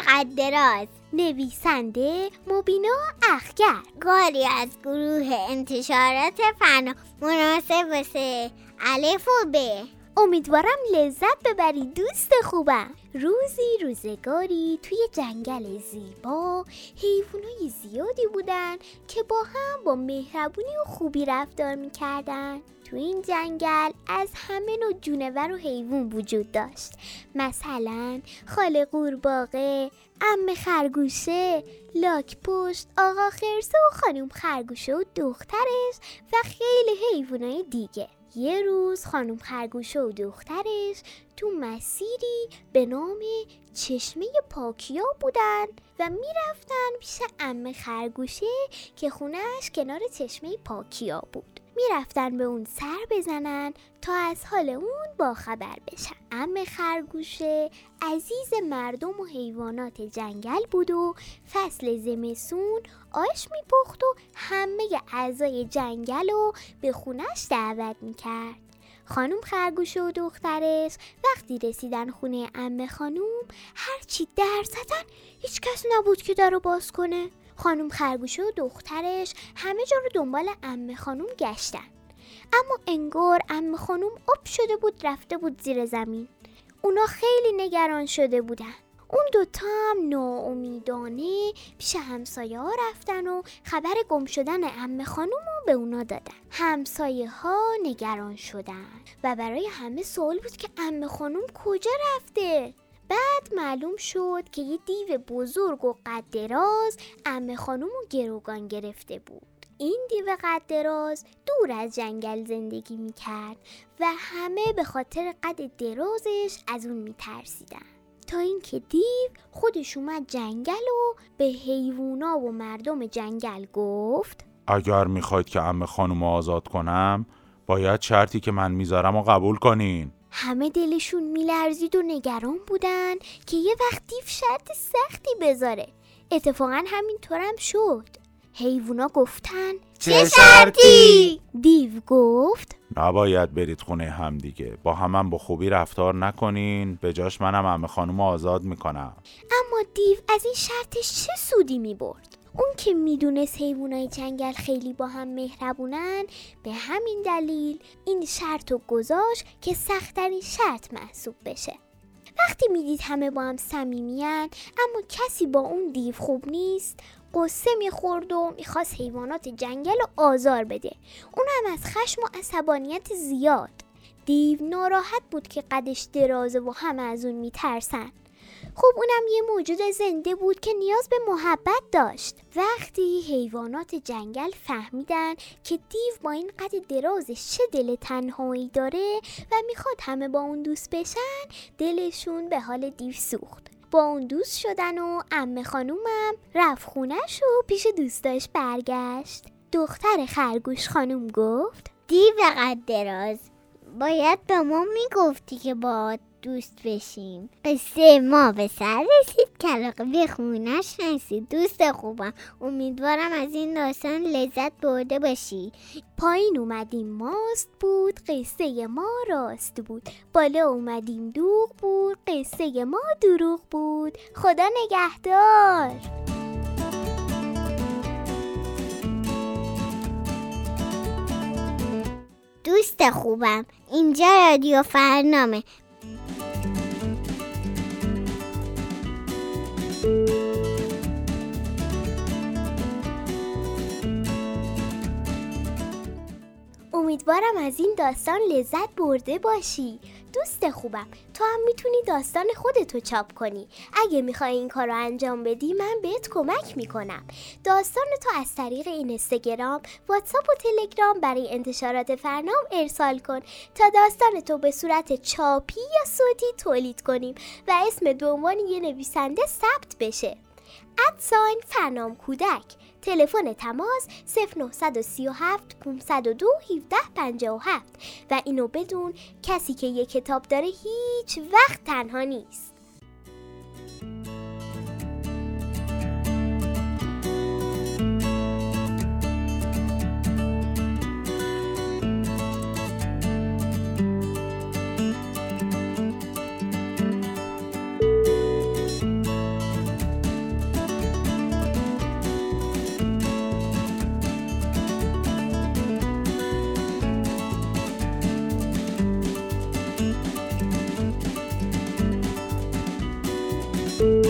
دیو قدراز نویسنده مبینا اخگر. کاری از گروه انتشارات فنا مناسب واسه الف و ب. امیدوارم لذت ببری دوست خوبم. روزی روزگاری توی جنگل زیبا. حیوانای زیادی بودن که با هم با مهربونی و خوبی رفتار می‌کردن. تو این جنگل از همه نوع جونور و حیوان وجود داشت. مثلا خاله قورباغه ام خرگوشه لاک پشت آقا خرسه و خانم خرگوشه و دخترش و خیلی حیوانای دیگه. یه روز خانم خرگوشه و دخترش تو مسیری به نام چشمه پاکیا بودن و می‌رفتن پیش ام خرگوشه که خونش کنار چشمه پاکیا بود. می‌رفتن به اون سر بزنن تا از حال اون باخبر بشن. ام خرگوشه عزیز مردم و حیوانات جنگل بود و فصل زمسون آش میپخت و همه اعضای جنگل رو به خونش دعوت می‌کرد. خانم خرگوش و دخترش وقتی رسیدن خونه ام خانوم هرچی در زدن هیچ کس نبود که در رو باز کنه. خانم خرگوشه و دخترش همه جا رو دنبال ام خانوم گشتن. اما انگار ام خانوم آب شده بود رفته بود زیر زمین. اونا خیلی نگران شده بودن. اون دوتا هم ناامیدانه پیش همسایه ها رفتن و خبر گم شدن ام خانوم رو به اونا دادن. همسایه ها نگران شدن و برای همه سوال بود که ام خانوم کجا رفته؟ بعد معلوم شد که یه دیو بزرگ و قد دراز ام خانوم رو گروگان گرفته بود. این دیو قد دور از جنگل زندگی می‌کرد و همه به خاطر قد درازش از اون میترسیدن. تا اینکه دیو خودش اومد جنگل و به حیوونا و مردم جنگل گفت اگر می‌خواید که ام خانم آزاد کنم باید شرطی که من می‌ذارم و قبول کنین. همه دلشون میلرزید و نگران بودن که یه وقت دیو شرط سختی بذاره. اتفاقا همینطورم شد. حیوونا گفتن چه شرطی؟ دیو گفت نباید برید خونه هم دیگه. با همم با خوبی رفتار نکنین. به جاش منم ام خانم آزاد می‌کنم. اما دیو از این شرطش چه سودی می‌برد؟ اون که می‌دونست حیوانای جنگل خیلی با هم مهربونن به همین دلیل این شرط و گذاشت که سختترین شرط محسوب بشه. وقتی می‌دید همه با هم صمیمیان اما کسی با اون دیو خوب نیست قصه می‌خورد و می‌خواست حیوانات جنگل رو آزار بده. اون هم از خشم و عصبانیت زیاد. دیو ناراحت بود که قدش درازه و همه از اون میترسن. خب اونم یه موجود زنده بود که نیاز به محبت داشت. وقتی حیوانات جنگل فهمیدن که دیو با این قد درازش چه دل تنهایی داره و می‌خواد همه با اون دوست بشن دلشون به حال دیو سوخت. با اون دوست شدن و ام خانومم رفت خونش و پیش دوستاش برگشت. دختر خرگوش خانوم گفت دیو قد دراز باید به ما می‌گفتی که با دوست بشیم. قصه ما به سر رسید. کلاقه به خونش رسید دوست خوبم. امیدوارم از این داستان لذت برده باشی. پایین اومدیم. ماست بود. قصه ما راست بود. بالا اومدیم. دوغ بود. قصه ما دروغ بود. خدا نگهدار. دوست خوبم. اینجا رادیو فرنامه. امیدوارم از این داستان لذت برده باشی. دوست خوبم تو هم می‌تونی داستان خودتو چاپ کنی. اگه می‌خوای این کار رو انجام بدی من بهت کمک می‌کنم. داستان تو از طریق اینستاگرام واتساپ و تلگرام برای انتشارات فرنام ارسال کن تا داستان تو به صورت چاپی یا صوتی تولید کنیم و اسم عنوان یه نویسنده ثبت بشه. ادساین فرنام کودک. تلفن تماس 0937 502 1757 و اینو بدون کسی که یه کتاب داره هیچ وقت تنها نیست. Bye.